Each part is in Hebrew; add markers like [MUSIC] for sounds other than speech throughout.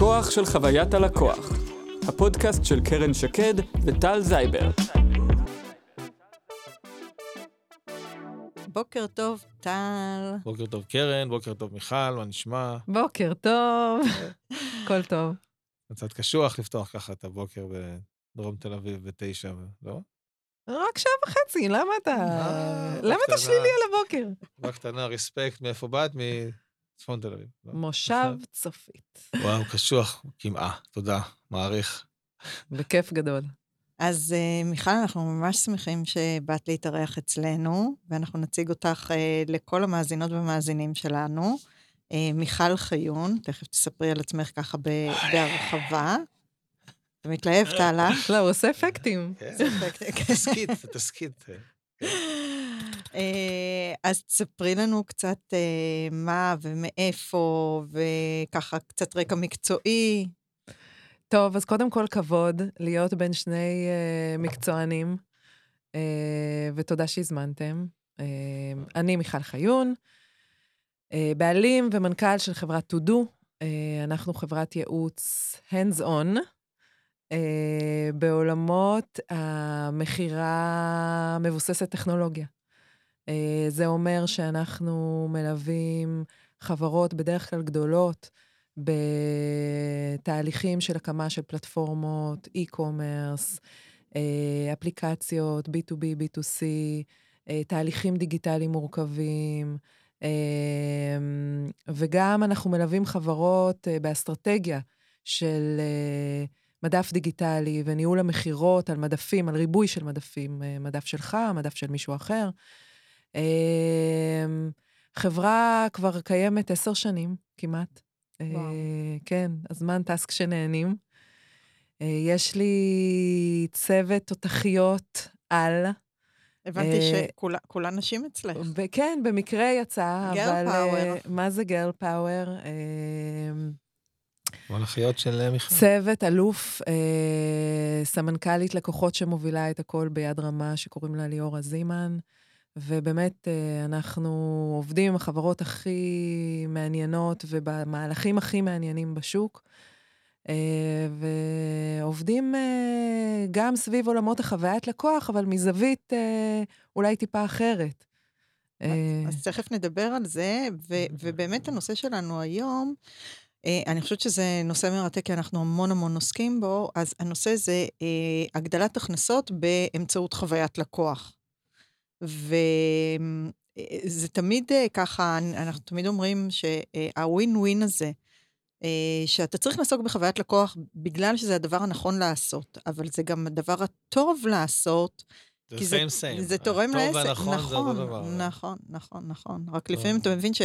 הכוח של חוויית הלקוח, הפודקאסט של קרן שקד וטל זייבר. בוקר טוב, טל. בוקר טוב קרן, בוקר טוב מיכל, מה נשמע? בוקר טוב, הכל טוב. קצת קשוח לפתוח ככה את הבוקר בדרום תל אביב בתשע, לא? רק שעה וחצי, למה אתה... אה, למה אתה. שלילי על הבוקר? רק קטנה, רספקט, מאיפה באת? מצפון תל אביב. לא? מושב צופית. וואו, קשוח, קמעה, תודה, מעריך. בכיף גדול. אז אה, מיכל, אנחנו ממש שמחים שבאת להתארח אצלנו, ואנחנו נציג אותך אה, לכל המאזינות והמאזינים שלנו. אה, מיכל חיון, תכף תספרי על עצמך ככה בהרחבה. אתה מתלהב, טלה? לא, הוא עושה אפקטים. כן, כן. תסכית, תסכית. אה, אז תספרי לנו קצת אה, מה ומאיפה, וככה קצת רקע מקצועי. טוב, אז קודם כל כבוד להיות בין שני uh, מקצוענים, ותודה שהזמנתם. אני מיכל חיון, בעלים ומנכ"ל של חברת To Do. אנחנו חברת ייעוץ hands on, uh, בעולמות המכירה מבוססת טכנולוגיה. Uh, זה אומר שאנחנו מלווים חברות בדרך כלל גדולות, בתהליכים של הקמה של פלטפורמות, e-commerce, אה, אפליקציות, B2B, B2C, אה, תהליכים דיגיטליים מורכבים, אה, וגם אנחנו מלווים חברות אה, באסטרטגיה של אה, מדף דיגיטלי וניהול המכירות על מדפים, על ריבוי של מדפים, אה, מדף שלך, מדף של מישהו אחר. אה, חברה כבר קיימת עשר שנים כמעט. וואו. אה, כן, הזמן טס כשנהנים. אה, יש לי צוות תותחיות על. הבנתי אה, שכולן נשים אצלך. כן, במקרה יצא, אבל... אה, power. מה זה גרל פאוור? כל החיות של מיכל. צוות אלוף, סמנכ"לית לקוחות שמובילה את הכל ביד רמה, שקוראים לה ליאורה זימן. ובאמת, אה, אנחנו עובדים עם החברות הכי מעניינות ובמהלכים הכי מעניינים בשוק. אה, ועובדים אה, גם סביב עולמות החוויית לקוח, אבל מזווית אולי טיפה אחרת. אז תכף נדבר על זה, ו- ובאמת הנושא שלנו היום, אני חושבת שזה נושא מרתק, כי אנחנו המון המון עוסקים בו, אז הנושא זה הגדלת הכנסות באמצעות חוויית לקוח. וזה תמיד אה, ככה, אנחנו תמיד אומרים שהווין ווין הזה, אה, שאתה צריך לעסוק בחוויית לקוח בגלל שזה הדבר הנכון לעשות, אבל זה גם הדבר הטוב לעשות, זה כי זה- same same. זה תורם לעסק. אותו דבר. נכון, נכון, נכון. רק לא. לפעמים אתה מבין ש-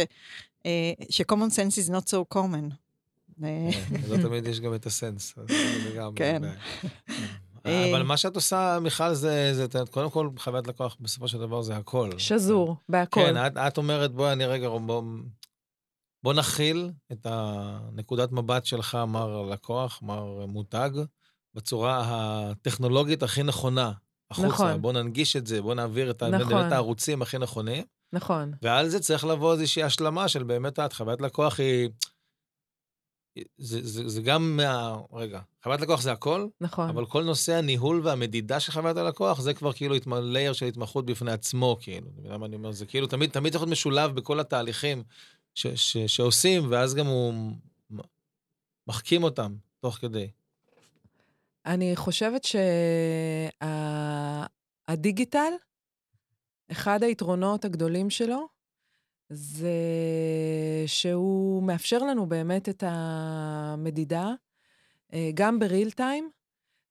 אה, ש-common sense is not so common. אה, כן, לא [LAUGHS] תמיד יש גם את הסנס. זה גם כן. [LAUGHS] בעיה. אה. אבל מה שאת עושה, מיכל, זה, זה, קודם כל, חוויית לקוח, בסופו של דבר זה הכל. שזור, בהכל. כן, את, את אומרת, בואי, אני רגע, בוא, בוא נכיל את הנקודת מבט שלך, מר לקוח, מר מותג, בצורה הטכנולוגית הכי נכונה. החוצה, נכון. בוא ננגיש את זה, בוא נעביר את, נכון. את הערוצים הכי נכונים, נכון. ועל זה צריך לבוא איזושהי השלמה של באמת, את חוויית לקוח היא... זה, זה, זה גם מה... רגע, חוויית לקוח זה הכל, נכון. אבל כל נושא הניהול והמדידה של חוויית הלקוח, זה כבר כאילו התמ- לייר של התמחות בפני עצמו, כאילו. אתה מבין מה אני אומר? זה כאילו תמיד, תמיד צריך להיות משולב בכל התהליכים ש, ש, שעושים, ואז גם הוא מחכים אותם תוך כדי. אני חושבת שהדיגיטל, אחד היתרונות הגדולים שלו, זה שהוא מאפשר לנו באמת את המדידה, אה, גם בריל טיים,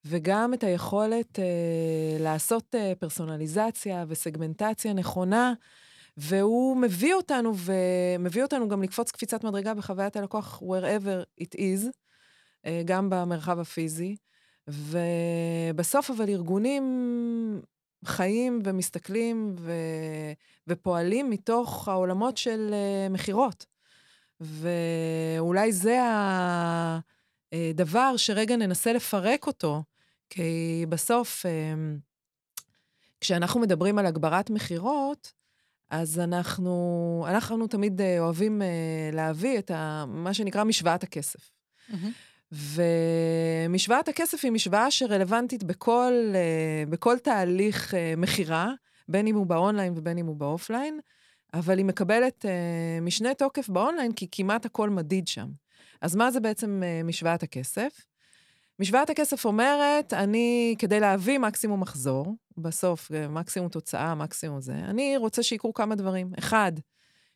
וגם את היכולת אה, לעשות אה, פרסונליזציה וסגמנטציה נכונה, והוא מביא אותנו, ומביא אותנו גם לקפוץ קפיצת מדרגה בחוויית הלקוח wherever it is, גם במרחב הפיזי. ובסוף אבל ארגונים חיים ומסתכלים ו... ופועלים מתוך העולמות של uh, מכירות. ואולי זה הדבר שרגע ננסה לפרק אותו, כי בסוף, um, כשאנחנו מדברים על הגברת מכירות, אז אנחנו, אנחנו תמיד אוהבים להביא את ה, מה שנקרא משוואת הכסף. מהמם. ומשוואת הכסף היא משוואה שרלוונטית בכל, אה, בכל תהליך אה, מכירה, בין אם הוא באונליין ובין אם הוא ב offline, אבל היא מקבלת אה, משנה תוקף באונליין, כי כמעט הכל מדיד שם. אז מה זה בעצם משוואת הכסף? משוואת הכסף אומרת, אני, כדי להביא מקסימום מחזור, בסוף, מקסימום תוצאה, מקסימום זה, אני רוצה שיקרו כמה דברים. אחד,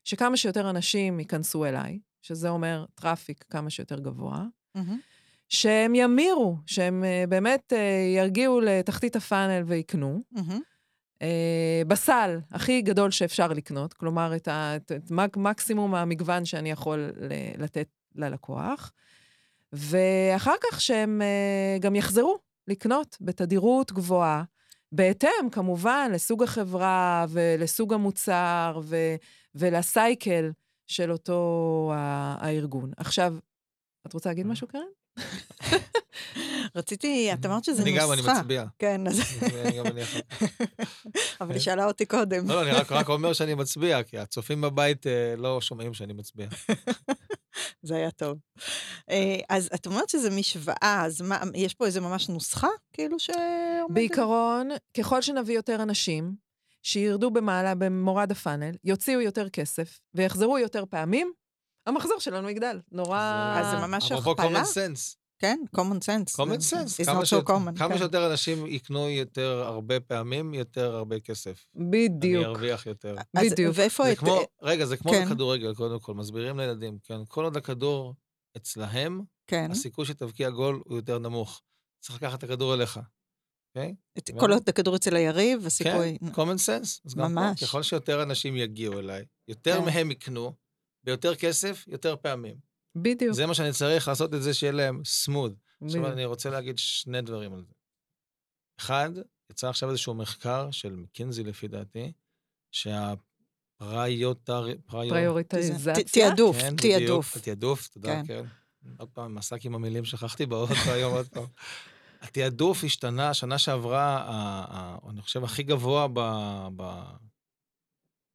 שכמה שיותר אנשים ייכנסו אליי, שזה אומר traffic כמה שיותר גבוה. Mm-hmm. שהם ימירו, שהם uh, באמת uh, יגיעו לתחתית ה funnel ויקנו. Mm-hmm. Uh, בסל הכי גדול שאפשר לקנות, כלומר, את, ה, את, את מק, מקסימום המגוון שאני יכול לתת ללקוח. ואחר כך שהם uh, גם יחזרו לקנות בתדירות גבוהה, בהתאם, כמובן, לסוג החברה ולסוג המוצר ו, ולסייקל של אותו הארגון. עכשיו, את רוצה להגיד משהו, קרן? רציתי, את אמרת שזה נוסחה. אני גם, אני מצביע. כן, אז... [LAUGHS] אבל היא שאלה אותי קודם. לא, לא, אני רק [LAUGHS] אומר שאני מצביע, כי הצופים בבית אה, לא שומעים שאני מצביע. [LAUGHS] זה היה טוב. אה, אז את אומרת שזה משוואה, אז מה, יש פה איזה ממש נוסחה, כאילו ש... בעיקרון, ככל שנביא יותר אנשים, שירדו במעלה, במורד הפאנל, יוציאו יותר כסף ויחזרו יותר פעמים, המחזור שלנו יגדל. נורא... אז זה ממש הכפלה? אפרופו common sense. כן, common sense. common sense. כמה, so common, כמה כן. שיותר אנשים יקנו יותר הרבה פעמים, יותר הרבה כסף. בדיוק. אני ארוויח יותר. בדיוק. ואיפה את... כמו, רגע, זה כמו כן. בכדורגל, קודם כל, מסבירים לילדים, כן? כל עוד הכדור אצלהם, כן. הסיכוי שתבקיע גול הוא יותר נמוך. צריך לקחת את הכדור אליך. אוקיי? כל עוד הכדור אצל היריב, הסיכוי... כן, common sense. אז ממש. ככל שיותר אנשים יגיעו אליי, יותר כן. מהם יקנו, ביותר כסף, יותר פעמים. בדיוק. זה מה שאני צריך לעשות את זה, שיהיה להם סמוד. עכשיו אני רוצה להגיד שני דברים על זה. אחד, יצא עכשיו איזשהו מחקר של מקינזי, לפי דעתי, שהפריוריטיזציה. תעדוף, כן, תעדוף. תעדוף, תודה, כן. עוד פעם, מסק עם המילים, שכחתי באוטו היום עוד פעם. התעדוף השתנה, שנה שעברה, אני חושב, הכי גבוה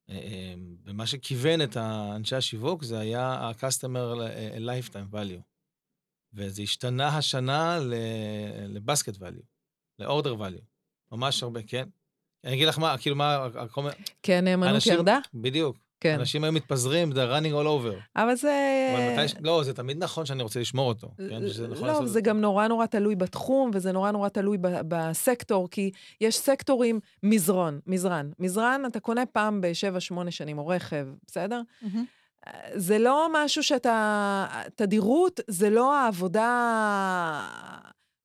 אה, במה שכיוון את אנשי השיווק, זה היה ה-customer lifetime value. וזה השתנה השנה לבסקט value, ל-order value. ממש הרבה, כן. אני אגיד לך מה, כאילו מה... כן, נאמנות ירדה? בדיוק. כן. אנשים היום מתפזרים, זה running all over. אבל זה... אבל מתי... לא, זה תמיד נכון שאני רוצה לשמור אותו. כן? שזה נכון לא, זה גם נורא נורא תלוי בתחום, וזה נורא נורא תלוי בסקטור, כי יש סקטורים, מזרון, מזרן. מזרן אתה קונה פעם בשבע, שמונה שנים, או רכב, בסדר? Mm-hmm. זה לא משהו שאתה... תדירות זה לא העבודה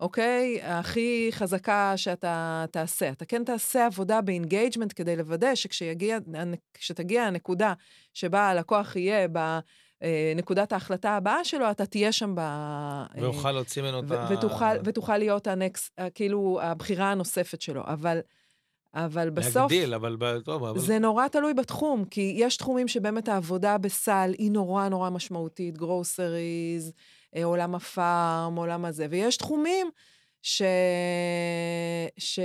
אוקיי? הכי חזקה שאתה תעשה. אתה כן תעשה עבודה ב engagement כדי לוודא שכשתגיע הנקודה שבה הלקוח יהיה בנקודת ההחלטה הבאה שלו, אתה תהיה שם ב... ויוכל להוציא ממנו את ה... ותוכל להיות הנקס, כאילו, הבחירה הנוספת שלו. אבל... אבל בסוף... להגדיל, אבל... טוב, אבל... זה נורא תלוי בתחום, כי יש תחומים שבאמת העבודה בסל היא נורא נורא משמעותית, גרוסריז, אה, עולם הפארם, עולם הזה, ויש תחומים ש... ש...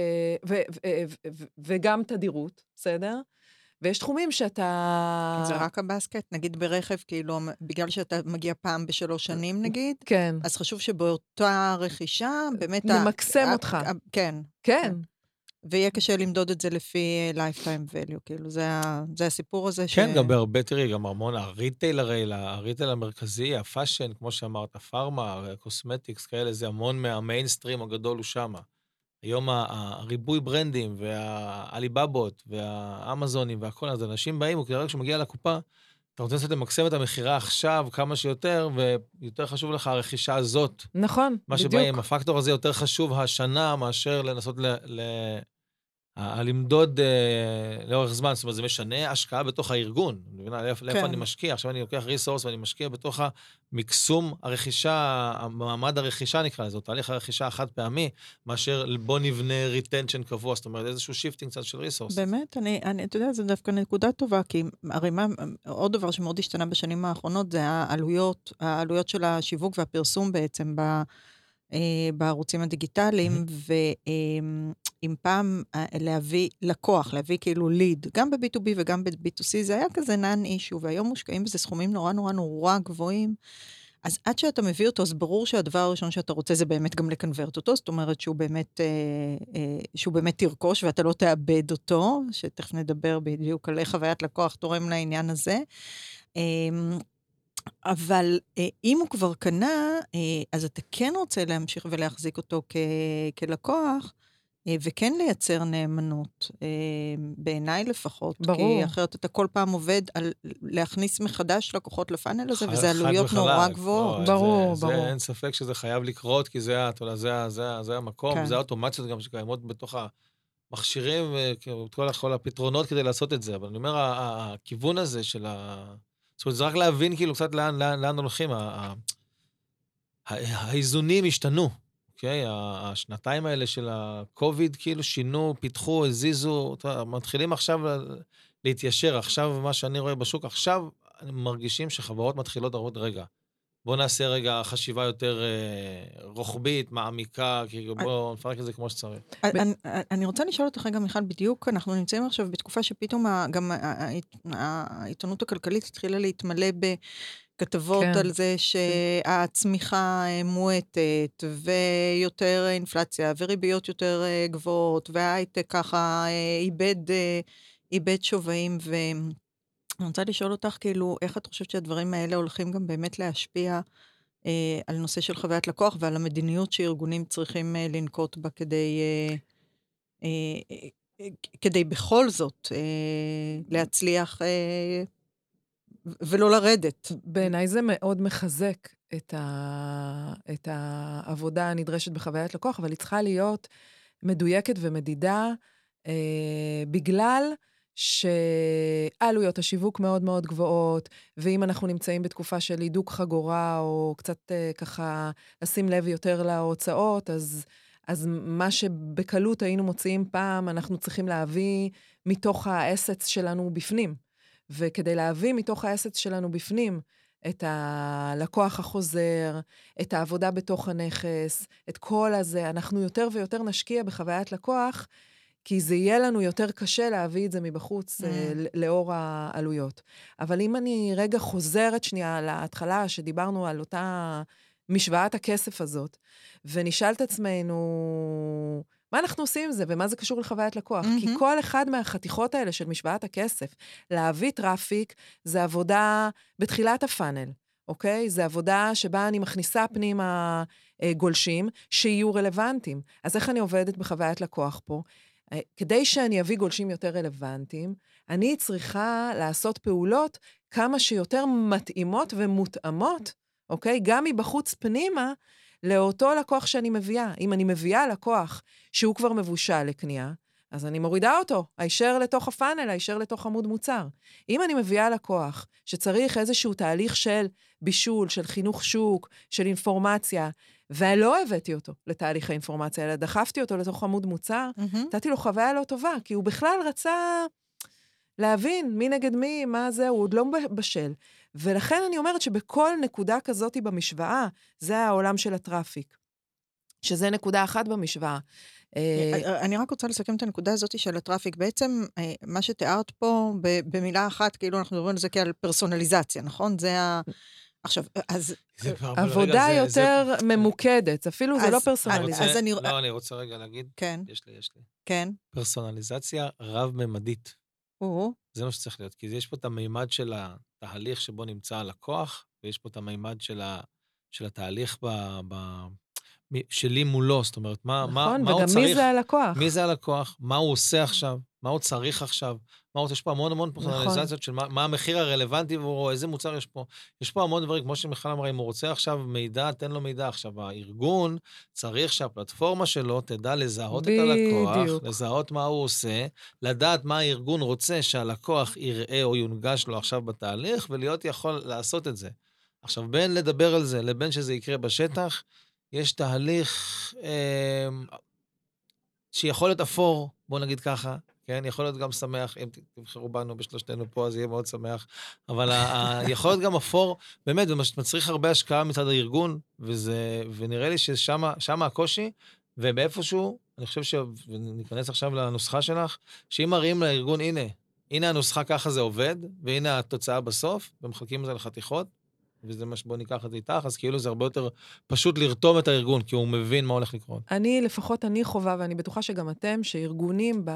ו... ו... ו... ו... וגם תדירות, בסדר? ויש תחומים שאתה... זה רק ה basket? נגיד ברכב, כאילו, בגלל שאתה מגיע פעם בשלוש שנים, נגיד? כן. אז חשוב שבאותה רכישה, באמת... נמקסם אותך. כן. כן. ויהיה קשה למדוד את זה לפי lifetime value, כאילו, זה, זה הסיפור הזה ש... כן, גם בהרבה, תראי, גם המון ה retail הרי, ה retail המרכזי, ה fashion, כמו שאמרת, הפארמה, ה cosmetics, כאלה, זה המון מהמיינסטרים הגדול הוא שמה. היום הריבוי ברנדים והעליבאבות והאמזונים והכל, אז אנשים באים, וכרגע כשהוא מגיע לקופה, אתה רוצה לנסות למקסם את המכירה עכשיו כמה שיותר, ויותר חשוב לך הרכישה הזאת. נכון, מה בדיוק. מה שבאים, הפקטור הזה יותר חשוב השנה מאשר לנסות ל... ל... הלמדוד אה, לאורך זמן, זאת אומרת, זה משנה השקעה בתוך הארגון. אני מבינה, לאיפה כן. אני משקיע? עכשיו אני לוקח ריסורס ואני משקיע בתוך המקסום הרכישה, המעמד הרכישה נקרא לזה, תהליך הרכישה החד פעמי, מאשר בוא נבנה retention קבוע, זאת אומרת, איזשהו shifting קצת של resource. באמת, אני, אני, אתה יודע, זו דווקא נקודה טובה, כי הרי מה, עוד דבר שמאוד השתנה בשנים האחרונות, זה העלויות, העלויות של השיווק והפרסום בעצם ב... אה, בערוצים הדיגיטליים, ואם פעם אה, להביא לקוח, להביא כאילו lead, גם ב-B2B וגם ב-B2C, זה היה כזה non issue, והיום מושקעים בזה סכומים נורא נורא נורא גבוהים. אז עד שאתה מביא אותו, אז ברור שהדבר הראשון שאתה רוצה זה באמת גם לקנברט אותו, זאת אומרת שהוא באמת, אה, אה, שהוא באמת תרכוש ואתה לא תאבד אותו, שתכף נדבר בדיוק על איך חוויית לקוח תורם לעניין הזה. אה, אבל אה, אם הוא כבר קנה, אה, אז אתה כן רוצה להמשיך ולהחזיק אותו כ- כלקוח, אה, וכן לייצר נאמנות, אה, בעיניי לפחות. ברור. כי אחרת אתה כל פעם עובד על להכניס מחדש לקוחות לפאנל הזה, חד- וזה עלויות וחלק. נורא לא, גבוהות. זה- ברור, זה, ברור. אין ספק שזה חייב לקרות, כי זה, ה- אתה יודע, זה, ה- זה, ה- זה המקום, כן. זה האוטומציות גם שקיימות בתוך המכשירים, ואת כל, כל הפתרונות כדי לעשות את זה. אבל אני אומר, ה- ה- הכיוון הזה של ה... זאת אומרת, זה רק להבין כאילו קצת לאן, לאן, לאן הולכים. האיזונים השתנו, אוקיי? השנתיים האלה של הקוביד כאילו שינו, פיתחו, הזיזו, מתחילים עכשיו להתיישר. עכשיו, מה שאני רואה בשוק, עכשיו מרגישים שחברות מתחילות לראות, רגע, בוא נעשה רגע חשיבה יותר אה, רוחבית, מעמיקה, כאילו בוא נפרק את זה כמו שצריך. אני, אני רוצה לשאול אותך רגע, מיכל, בדיוק, אנחנו נמצאים עכשיו בתקופה שפתאום ה- גם העיתונות הכלכלית התחילה להתמלא בכתבות כן. על זה שהצמיחה אה, מואטת, ויותר אינפלציה, וריביות יותר אה, גבוהות, וההייטק ככה אה, איבד, אה, איבד שווים, ואני רוצה לשאול אותך, כאילו, איך את חושבת שהדברים האלה הולכים גם באמת להשפיע אה, על נושא של חוויית לקוח ועל המדיניות שארגונים צריכים אה, לנקוט בה כדי, אה, אה, אה, כדי בכל זאת אה, להצליח אה, ולא לרדת. בעיניי זה מאוד מחזק את, ה... את העבודה הנדרשת בחוויית לקוח, אבל היא צריכה להיות מדויקת ומדידה, אה, בגלל שעלויות השיווק מאוד מאוד גבוהות, ואם אנחנו נמצאים בתקופה של הידוק חגורה, או קצת אה, ככה לשים לב יותר להוצאות, אז, אז מה שבקלות היינו מוציאים פעם, אנחנו צריכים להביא מתוך האסץ שלנו בפנים. וכדי להביא מתוך האסץ שלנו בפנים את הלקוח החוזר, את העבודה בתוך הנכס, את כל הזה, אנחנו יותר ויותר נשקיע בחוויית לקוח, כי זה יהיה לנו יותר קשה להביא את זה מבחוץ Mm. אה, ל- לאור העלויות. אבל אם אני רגע חוזרת שנייה להתחלה, שדיברנו על אותה משוואת הכסף הזאת, ונשאל את עצמנו, מה אנחנו עושים עם זה ומה זה קשור לחוויית לקוח? כי מהמם. כל אחד מהחתיכות האלה של משוואת הכסף, להביא traffic, זה עבודה בתחילת הפאנל, אוקיי? זה עבודה שבה אני מכניסה פנימה אה, גולשים שיהיו רלוונטיים. אז איך אני עובדת בחוויית לקוח פה? אה, כדי שאני אביא גולשים יותר רלוונטיים, אני צריכה לעשות פעולות כמה שיותר מתאימות ומותאמות, אוקיי? גם מבחוץ פנימה, לאותו לקוח שאני מביאה. אם אני מביאה לקוח שהוא כבר מבושל לקנייה, אז אני מורידה אותו, הישר לתוך הפאנל, הישר לתוך עמוד מוצר. אם אני מביאה לקוח שצריך איזשהו תהליך של בישול, של חינוך שוק, של אינפורמציה, ולא הבאתי אותו לתהליך האינפורמציה, אלא דחפתי אותו לתוך עמוד מוצר. נתתי לו חוויה לא טובה, כי הוא בכלל רצה להבין מי נגד מי, מה זה, הוא עוד לא בשל. ולכן אני אומרת שבכל נקודה כזאת במשוואה, זה העולם של הטראפיק. שזה נקודה אחת במשוואה. אה, אני רק רוצה לסכם את הנקודה הזאת של הטראפיק. בעצם, אה, מה שתיארת פה במילה אחת, כאילו אנחנו מדברים על זה כעל פרסונליזציה, נכון? זה ה... עכשיו, אז... זה- עבודה רגע, זה- יותר זה- ממוקדת, אפילו זה אז- לא אז- פרסונליזציה. אז אני- לא, אני רוצה רגע להגיד, כן, יש לי, יש לי. כן. פרסונליזציה רב-ממדית. זה מה שצריך להיות, כי יש פה את המימד של התהליך שבו נמצא הלקוח, ויש פה את המימד של, ה, של התהליך ב, ב, שלי מולו, זאת אומרת, מה, מה, נכון, מה הוא וגם צריך, מי זה הלקוח. מי זה הלקוח, מה הוא עושה עכשיו, מה הוא צריך עכשיו, מה הוא, יש פה המון המון נכון. פרסונליזציות של מה, מה המחיר הרלוונטי עבורו, איזה מוצר יש פה. יש פה המון דברים, כמו שמיכל אמרה, אם הוא רוצה עכשיו מידע, תן לו מידע. עכשיו, הארגון צריך שהפלטפורמה שלו תדע לזהות את הלקוח, בדיוק. לזהות מה הוא עושה, לדעת מה הארגון רוצה שהלקוח יראה או יונגש לו עכשיו בתהליך, ולהיות יכול לעשות את זה. עכשיו, בין לדבר על זה לבין שזה יקרה בשטח, יש תהליך אה, שיכול להיות אפור, בוא נגיד ככה, כן? יכול להיות גם שמח, אם תבחרו בנו בשלושתנו פה, אז יהיה מאוד שמח. אבל יכול להיות גם אפור, באמת, זה מצריך הרבה השקעה מצד הארגון, וזה, ונראה לי ששם הקושי, ובאיפשהו, אני חושב ש... וניכנס עכשיו לנוסחה שלך, שאם מראים לארגון, הנה, הנה הנוסחה, ככה זה עובד, והנה התוצאה בסוף, ומחלקים את זה לחתיכות, וזה מה שבוא ניקח את זה איתך, אז כאילו זה הרבה יותר פשוט לרתום את הארגון, כי הוא מבין מה הולך לקרות. אני, לפחות אני חווה, ואני בטוחה שגם אתם, שארגונים ב...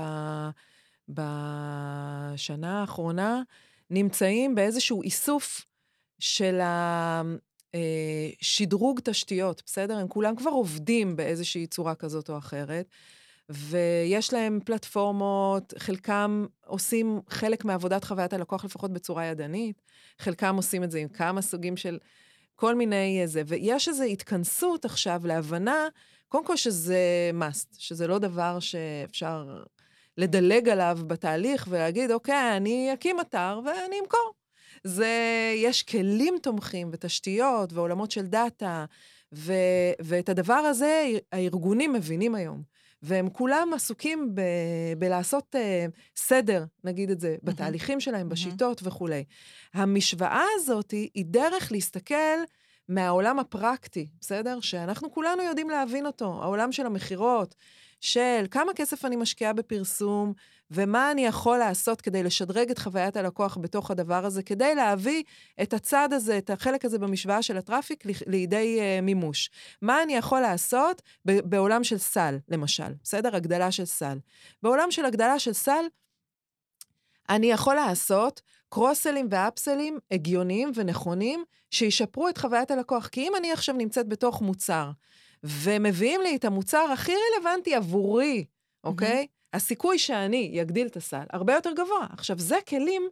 בשנה האחרונה נמצאים באיזשהו איסוף של השדרוג תשתיות, בסדר? הם כולם כבר עובדים באיזושהי צורה כזאת או אחרת. ויש להם פלטפורמות, חלקם עושים חלק מעבודת חוויית הלקוח לפחות בצורה ידנית, חלקם עושים את זה עם כמה סוגים של כל מיני זה, ויש איזו התכנסות עכשיו להבנה, קודם כל שזה must, שזה לא דבר שאפשר לדלג עליו בתהליך ולהגיד, אוקיי, אני אקים אתר ואני אמכור. זה, יש כלים תומכים ותשתיות ועולמות של דאטה, ו, ואת הדבר הזה הארגונים מבינים היום. והם כולם עסוקים ב, בלעשות uh, סדר, נגיד את זה, mm-hmm. בתהליכים שלהם, mm-hmm. בשיטות וכולי. המשוואה הזאת היא דרך להסתכל מהעולם הפרקטי, בסדר? שאנחנו כולנו יודעים להבין אותו, העולם של המכירות, של כמה כסף אני משקיעה בפרסום, ומה אני יכול לעשות כדי לשדרג את חוויית הלקוח בתוך הדבר הזה, כדי להביא את הצד הזה, את החלק הזה במשוואה של הטראפיק לידי uh, מימוש. מה אני יכול לעשות בעולם של סל, למשל, בסדר? הגדלה של סל. בעולם של הגדלה של סל, אני יכול לעשות קרוסלים ואפסלים הגיוניים ונכונים שישפרו את חוויית הלקוח. כי אם אני עכשיו נמצאת בתוך מוצר, ומביאים לי את המוצר הכי רלוונטי עבורי, אוקיי? Mm-hmm. הסיכוי שאני אגדיל את הסל הרבה יותר גבוה. עכשיו, זה כלים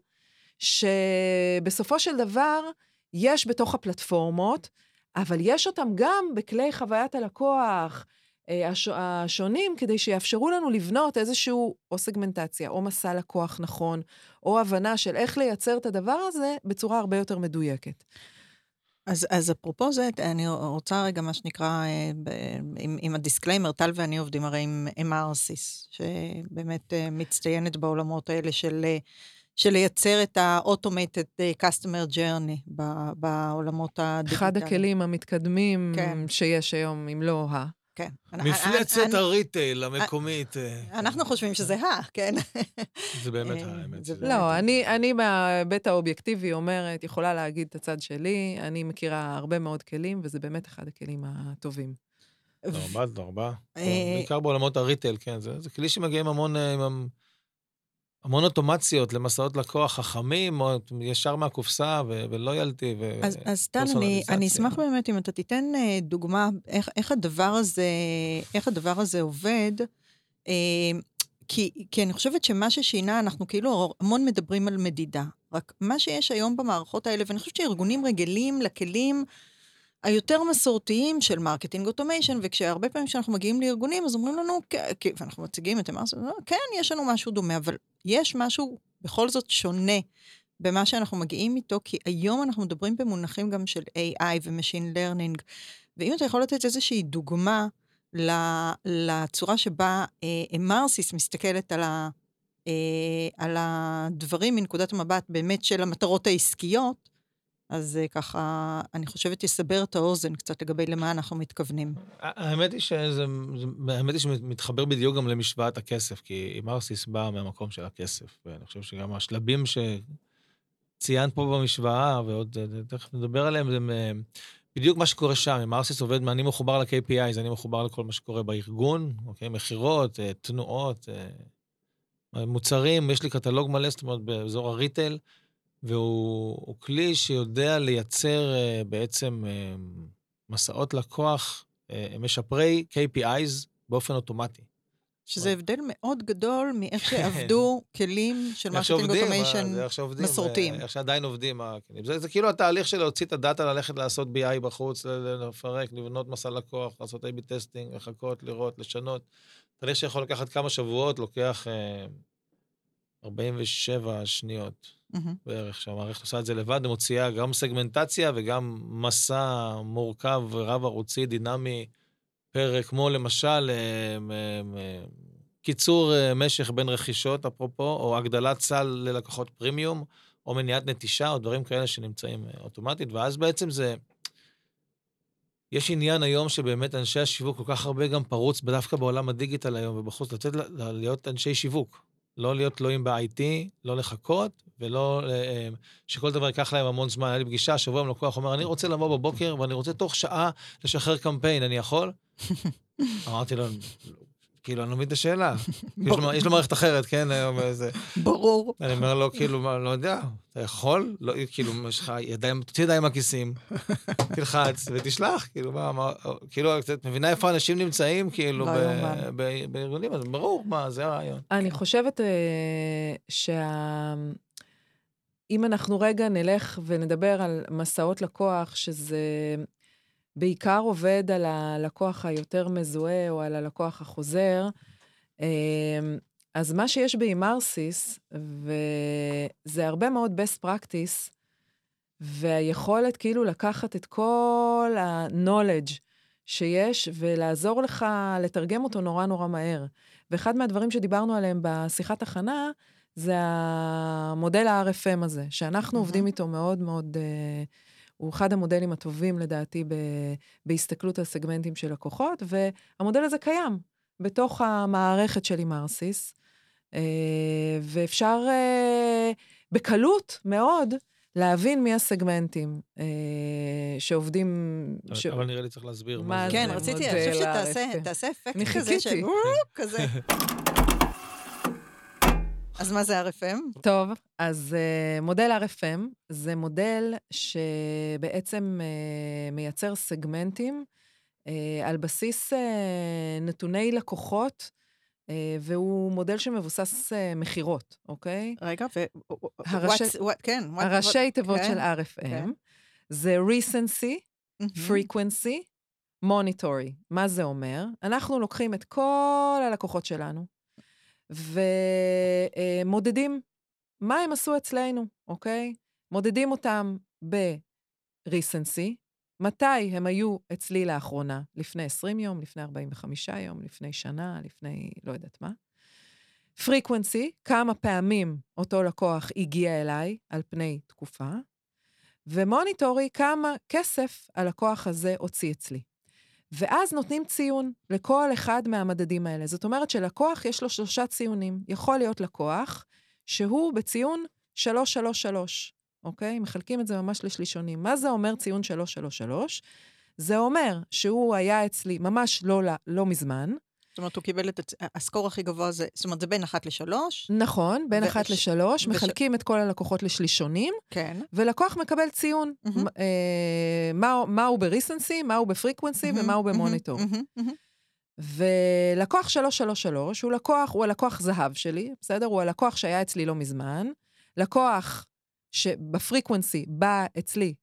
שבסופו של דבר יש בתוך הפלטפורמות, אבל יש אותם גם בכלי חוויית הלקוח אה, הש... השונים, כדי שיאפשרו לנו לבנות איזשהו או סגמנטציה, או מסע לקוח נכון, או הבנה של איך לייצר את הדבר הזה בצורה הרבה יותר מדויקת. אז, אז אפרופו זה, אני רוצה רגע, מה שנקרא, אה, עם, עם ה disclaimer, טל ואני עובדים הרי עם Emarsys, שבאמת אה, מצטיינת בעולמות האלה של, אה, של לייצר את ה-automated customer journey בעולמות הדיגיטליים. אחד הכלים המתקדמים כן. שיש היום, אם לא ה... כן. מפלצת הריטייל המקומית. אה. אנחנו חושבים שזה ה, כן. זה באמת ה, האמת. לא, אני מההיבט האובייקטיבי אומרת, יכולה להגיד את הצד שלי, אני מכירה הרבה מאוד כלים, וזה באמת אחד הכלים הטובים. ארבע, ארבע. בעיקר בעולמות הריטייל, כן. זה כלי אה, עם... המון אוטומציות למסעות לקוח חכמים, או ישר מהקופסה, ו loyalty, ו... אז, אז טל, אני, אני אשמח באמת אם אתה תיתן אה, דוגמה איך, איך, הדבר הזה, איך הדבר הזה עובד. אה, כי, כי אני חושבת שמה ששינה, אנחנו כאילו המון מדברים על מדידה. רק מה שיש היום במערכות האלה, ואני חושבת שארגונים רגילים לכלים היותר מסורתיים של marketing automation, וכשהרבה פעמים כשאנחנו מגיעים לארגונים, אז אומרים לנו, ואנחנו מציגים את אמרס, כן, יש לנו משהו דומה, אבל יש משהו בכל זאת שונה במה שאנחנו מגיעים איתו, כי היום אנחנו מדברים במונחים גם של AI ו-Machine Learning, ואם אתה יכול לתת איזושהי דוגמה לצורה שבה אה, מרסיס מסתכלת על, ה, אה, על הדברים מנקודת המבט באמת של המטרות העסקיות, אז אה, ככה, אני חושבת, יסבר את האוזן קצת לגבי למה אנחנו מתכוונים. האמת היא שזה, האמת היא שמתחבר בדיוק גם למשוואת הכסף, כי מרסיס בא מהמקום של הכסף, ואני חושב שגם השלבים שציינת פה במשוואה, ועוד אה, תכף נדבר עליהם, זה בדיוק מה שקורה שם. אם מרסיס עובד, אני מחובר ל-KPI, אני מחובר לכל מה שקורה בארגון, אוקיי? מכירות, אה, תנועות, מוצרים, יש לי קטלוג מלא, זאת אומרת, באזור הריטייל. והוא כלי שיודע לייצר uh, בעצם uh, מסעות לקוח, אה, משפרי KPIs באופן אוטומטי. שזה הבדל מאוד גדול מאיך כן. שעבדו כלים של marketing automation מסורתיים. איך שעדיין עובדים הכלים. זה, זה כאילו התהליך של להוציא את הדאטה, ללכת לעשות BI בחוץ, לפרק, לבנות מסע לקוח, לעשות A-B testing, לחכות, לראות, לשנות. תהליך שיכול לקחת כמה שבועות, לוקח 47 שניות. mm-hmm. בערך, שהמערכת עושה את זה לבד, מוציאה גם סגמנטציה וגם מסע מורכב רב-ערוצי, דינמי, פרק, כמו למשל אה, קיצור אה, משך בין רכישות, אפרופו, או הגדלת סל ללקוחות פרימיום, או מניעת נטישה, או דברים כאלה שנמצאים אה, אוטומטית, ואז בעצם זה... יש עניין היום שבאמת אנשי השיווק כל כך הרבה גם פרוץ, דווקא בעולם הדיגיטל היום ובחוץ, לתת להיות אנשי שיווק. לא להיות תלויים ב-IT, לא לחכות, ולא אה, שכל דבר ייקח להם המון זמן. היה לי פגישה, שבוע עם לקוח אומר, אני רוצה לבוא בבוקר ואני רוצה תוך שעה לשחרר קמפיין, אני יכול? [LAUGHS] אמרתי לו, כאילו, אני לא מבין את השאלה. [LAUGHS] יש לו- מערכת אחרת, כן? איזה... ברור. אני אומר לו, כאילו, מה, לא יודע, אתה יכול? לא, כאילו, יש לך ידיים, תוציא ידיים מהכיסים, [LAUGHS] תלחץ ותשלח, כאילו, מה, מה, כאילו, את מבינה איפה אנשים נמצאים, כאילו, לא בארגונים, אז ברור, מה, זה הרעיון. אני חושבת אה, שה... אם אנחנו רגע נלך ונדבר על מסעות לקוח, שזה בעיקר עובד על הלקוח היותר מזוהה או על הלקוח החוזר, אה, אז מה שיש באימרסיס, וזה הרבה מאוד best practice, והיכולת כאילו לקחת את כל ה-knowledge שיש ולעזור לך לתרגם אותו נורא נורא מהר. ואחד מהדברים שדיברנו עליהם בשיחת הכנה, זה המודל ה-RFM הזה, שאנחנו מהמם. עובדים איתו מאוד מאוד, אה, הוא אחד המודלים הטובים לדעתי ב, בהסתכלות על סגמנטים של לקוחות, והמודל הזה קיים בתוך המערכת של אימרסיס, אה, ואפשר אה, בקלות מאוד להבין מי הסגמנטים אה, שעובדים... ש... אבל נראה לי צריך להסביר מה זה. כן, רציתי, אני חושבת שתעשה. תעשה אפקט אני כזה כזה. [LAUGHS] אז מה זה RFM? טוב, אז uh, מודל RFM זה מודל שבעצם uh, מייצר סגמנטים uh, על בסיס uh, נתוני לקוחות, uh, והוא מודל שמבוסס uh, מכירות, אוקיי? רגע, ו... הראשי- what's- what- כן, what- הראשי תיבות כן, של RFM כן. זה recency, מהמם. frequency, monitory. מה זה אומר? אנחנו לוקחים את כל הלקוחות שלנו ומודדים מה הם עשו אצלנו, אוקיי? מודדים אותם ב-recency, מתי הם היו אצלי לאחרונה, לפני 20 יום, לפני 45 יום, לפני שנה, לפני לא יודעת מה. frequency, כמה פעמים אותו לקוח הגיע אליי על פני תקופה, ומוניטורי, כמה כסף הלקוח הזה הוציא אצלי. ואז נותנים ציון לכל אחד מהמדדים האלה. זאת אומרת שלקוח יש לו שלושה ציונים. יכול להיות לקוח שהוא בציון 333, אוקיי? מחלקים את זה ממש לשלישונים. מה זה אומר ציון 333? זה אומר שהוא היה אצלי ממש לא, לא מזמן, זאת אומרת, הוא קיבל את הסקור הכי גבוה, זה- זאת אומרת, זה בין אחת לשלוש, נכון, בין וש- אחת לשלוש, וש- מחלקים את כל הלקוחות לשלישונים, כן. ולקוח מקבל ציון. מ- אה, מה, מה הוא בריסנסי, מה הוא בפריקוונסי ומה הוא מהמם, במוניטור. מהמם, מהמם. ולקוח 333 הוא לקוח, הוא הלקוח זהב שלי, בסדר? הוא הלקוח שהיה אצלי לא מזמן. לקוח שבפריקוונסי בא אצלי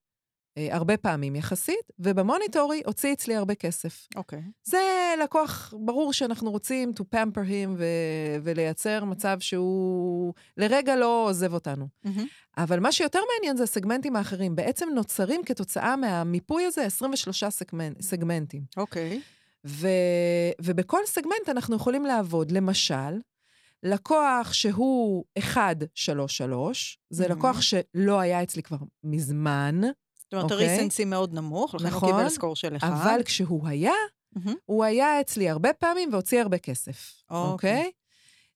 הרבה פעמים יחסית, ובמוניטורי הוציא אצלי הרבה כסף. אוקיי. זה לקוח, ברור שאנחנו רוצים to pamper him ו- ולייצר מצב שהוא לרגע לא עוזב אותנו. מהמם. אבל מה שיותר מעניין זה הסגמנטים האחרים. בעצם נוצרים כתוצאה מהמיפוי הזה 23 סגמנט, סגמנטים. אוקיי. ו, ובכל סגמנט אנחנו יכולים לעבוד. למשל, לקוח שהוא 133, זה מהמם. לקוח שלא היה אצלי כבר מזמן, אומרת, אוקיי. הריסנסי מאוד נמוך, לכן הוא נכון, קיבל סקור של אחד. אבל כשהוא היה, מהמם. הוא היה אצלי הרבה פעמים והוציא הרבה כסף, אוקיי. אוקיי?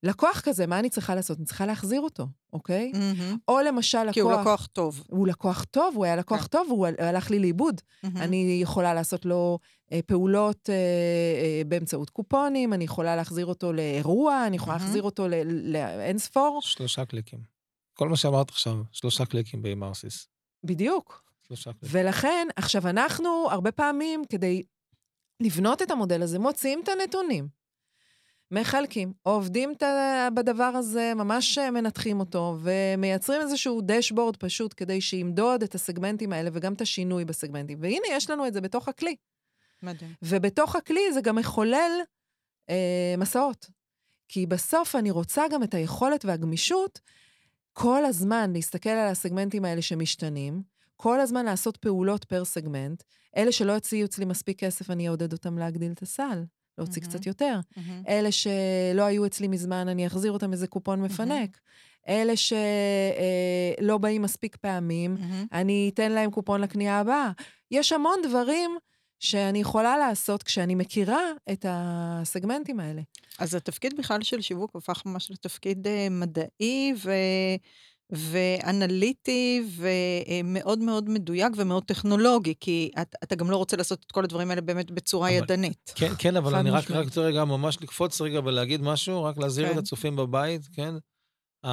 לקוח כזה, מה אני צריכה לעשות? אני צריכה להחזיר אותו, אוקיי? מהמם. או למשל לקוח... כי הוא לקוח טוב. הוא לקוח טוב, הוא היה לקוח כן. טוב, הוא הלך לי לאיבוד. מהמם. אני יכולה לעשות לו אה, פעולות אה, אה, באמצעות קופונים, אני יכולה להחזיר אותו לאירוע, אני יכולה מהמם. להחזיר אותו ל- לאין ספור. שלושה קליקים. כל מה שאמרת עכשיו, שלושה קליקים באימרסיס. בדיוק. שלושה. ולכן, עכשיו, אנחנו הרבה פעמים, כדי לבנות את המודל הזה, מוציאים את הנתונים, מחלקים, עובדים בדבר הזה, ממש מנתחים אותו, ומייצרים איזשהו דשבורד פשוט כדי שימדוד את הסגמנטים האלה וגם את השינוי בסגמנטים. והנה, יש לנו את זה בתוך הכלי. מדהים. ובתוך הכלי זה גם מחולל אה, מסעות. כי בסוף אני רוצה גם את היכולת והגמישות כל הזמן להסתכל על הסגמנטים האלה שמשתנים, כל הזמן לעשות פעולות פר סגמנט. אלה שלא יוציאו אצלי מספיק כסף, אני אעודד אותם להגדיל את הסל, להוציא. קצת יותר. אלה שלא היו אצלי מזמן, אני אחזיר אותם איזה קופון מפנק. אלה שלא באים מספיק פעמים. אני אתן להם קופון לקנייה הבאה. יש המון דברים שאני יכולה לעשות כשאני מכירה את הסגמנטים האלה. אז התפקיד בכלל של שיווק הפך ממש לתפקיד uh, מדעי ו... ואנליטי ומאוד מאוד מדויק ומאוד טכנולוגי, כי את, אתה גם לא רוצה לעשות את כל הדברים האלה באמת בצורה אבל, ידנית. כן, כן, אבל אני רק. רק רוצה רגע ממש לקפוץ רגע ולהגיד משהו, רק להזהיר כן. את הצופים בבית, כן? Uh,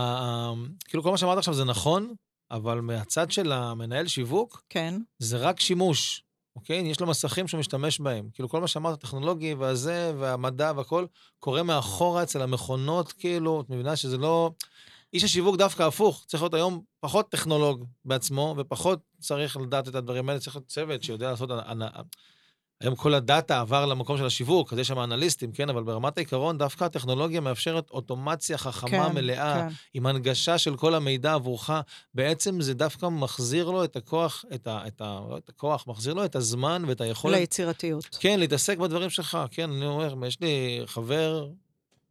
כאילו כל מה שאמרת עכשיו זה נכון, אבל מהצד של המנהל שיווק, כן. זה רק שימוש, אוקיי? יש לו מסכים שהוא משתמש בהם. כאילו, כל מה שאמרת, הטכנולוגי והזה, והמדע והכל, קורה מאחורה אצל המכונות, כאילו, את מבינה שזה לא... איש השיווק דווקא הפוך, צריך להיות היום פחות טכנולוג בעצמו, ופחות צריך לדעת את הדברים האלה, צריך להיות צוות שיודע לעשות... היום כל הדאטה עבר למקום של השיווק, אז יש שם אנליסטים, כן? אבל ברמת העיקרון, דווקא הטכנולוגיה מאפשרת אוטומציה חכמה כן, מלאה, כן. עם הנגשה של כל המידע עבורך, בעצם זה דווקא מחזיר לו את הכוח, את ה... את ה לא את הכוח, מחזיר לו את הזמן ואת היכולת... ליצירתיות. כן, להתעסק בדברים שלך. כן, אני אומר, יש לי חבר,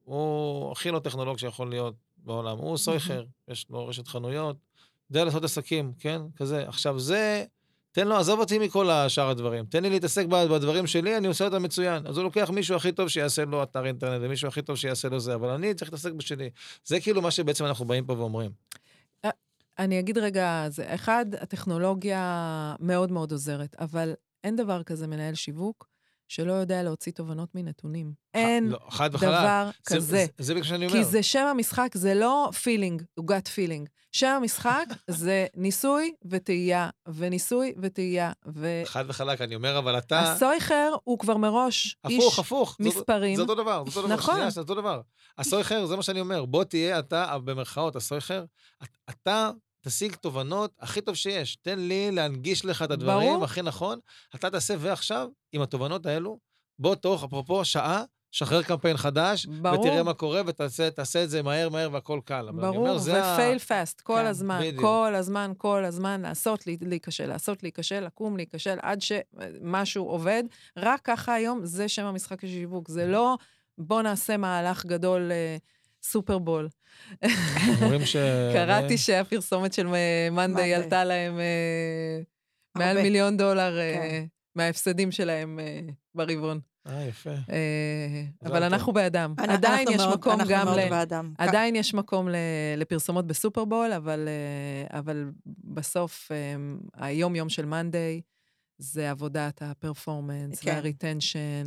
הוא הכי לא טכנולוג שיכול להיות בעולם. הוא סויכר, יש לו רשת חנויות, יודע לעשות עסקים, כן? כזה. עכשיו, זה... תן לו, עזוב אותי מכל השאר הדברים. תן לי להתעסק בדברים שלי, אני עושה אותם מצוין. אז הוא לוקח מישהו הכי טוב שיעשה לו אתר אינטרנט, ומישהו הכי טוב שיעשה לו זה, אבל אני צריך להתעסק בשלי. זה כאילו מה שבעצם אנחנו באים פה ואומרים. אני אגיד רגע, זה אחד, הטכנולוגיה מאוד מאוד עוזרת, אבל אין דבר כזה מנהל שיווק שלא יודע להוציא תובנות מנתונים. אין לא, חד. דבר זה- כזה. זה- זה בגלל שאני אומר. כי זה שם המשחק, זה לא פילינג, עוגת פילינג. שם המשחק [LAUGHS] זה ניסוי וטעייה, וניסוי וטעייה, ו... חד וחלק, אני אומר, אבל אתה... הסויכר הוא כבר מראש הפוך, איש הפוך. מספרים. זה אותו דבר, זה אותו דבר. נכון. שנייה, זה אותו דבר. הסויכר, זה מה שאני אומר. בוא תהיה אתה, במרכאות, הסויכר, את- אתה תשיג תובנות הכי טוב שיש. תן לי להנגיש לך את הדברים ברור. הכי נכון. אתה תעשה, ועכשיו, עם התובנות האלו, בוא תוך, אפרופו, שעה, שחרר קמפיין חדש, ברור. ותראה מה קורה, ותעשה תעשה את זה מהר מהר והכל קל. ברור, ו-fail fast, כל כן, הזמן, בדיוק. כל הזמן, כל הזמן, לעשות, להיכשל, לעשות, להיכשל, לקום, להיכשל, עד שמשהו עובד. רק ככה היום, זה שם המשחק של שיווק. זה לא, בוא נעשה מהלך גדול, אה, סופרבול. אומרים ש... קראתי שהפרסומת של מאנדיי Monday. עלתה להם אה, מעל. מיליון דולר אה, כן. מההפסדים שלהם אה, ברבעון. אה, יפה. אבל. אנחנו בעדם. עדיין אנחנו יש מאוד- מקום אנחנו גם מאוד ל... בעדם. עדיין יש מקום לפרסומות בסופרבול, אבל, אבל בסוף, היום-יום של מאנדיי זה עבודת הפרפורמנס כן. והריטנשן,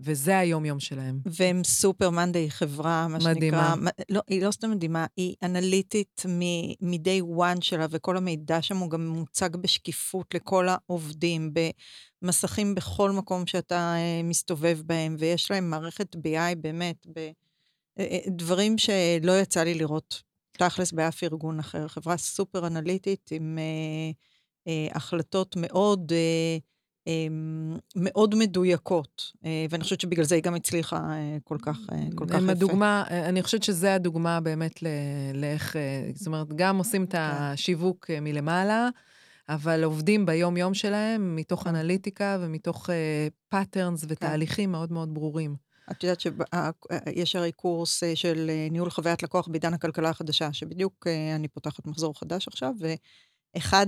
וזה היום-יום שלהם. והם סופר מאנדיי, היא חברה, מה מדהימה. שנקרא, מ- לא, היא לא סתם מדהימה, היא אנליטית מ-day one שלה, וכל המידע שם הוא גם מוצג בשקיפות לכל העובדים, במסכים בכל מקום שאתה אה, מסתובב בהם, ויש להם מערכת BI באמת, ב- אה, אה, דברים שלא יצא לי לראות תכלס באף ארגון אחר. חברה סופר אנליטית עם אה, אה, החלטות מאוד... אה, מאוד מדויקות, אה, ואני חושבת שבגלל זה היא גם הצליחה אה, כל כך, אה, כל כך יפה. הדוגמה, אני חושבת שזה הדוגמה באמת לאיך, זאת אומרת, גם עושים את השיווק אה, מלמעלה, אבל עובדים ביום-יום שלהם מתוך כן. אנליטיקה ומתוך patterns ותהליכים מאוד מאוד ברורים. את יודעת שיש הרי קורס של ניהול חוויית לקוח בעידן הכלכלה החדשה, שבדיוק אני פותחת מחזור חדש עכשיו, ואחד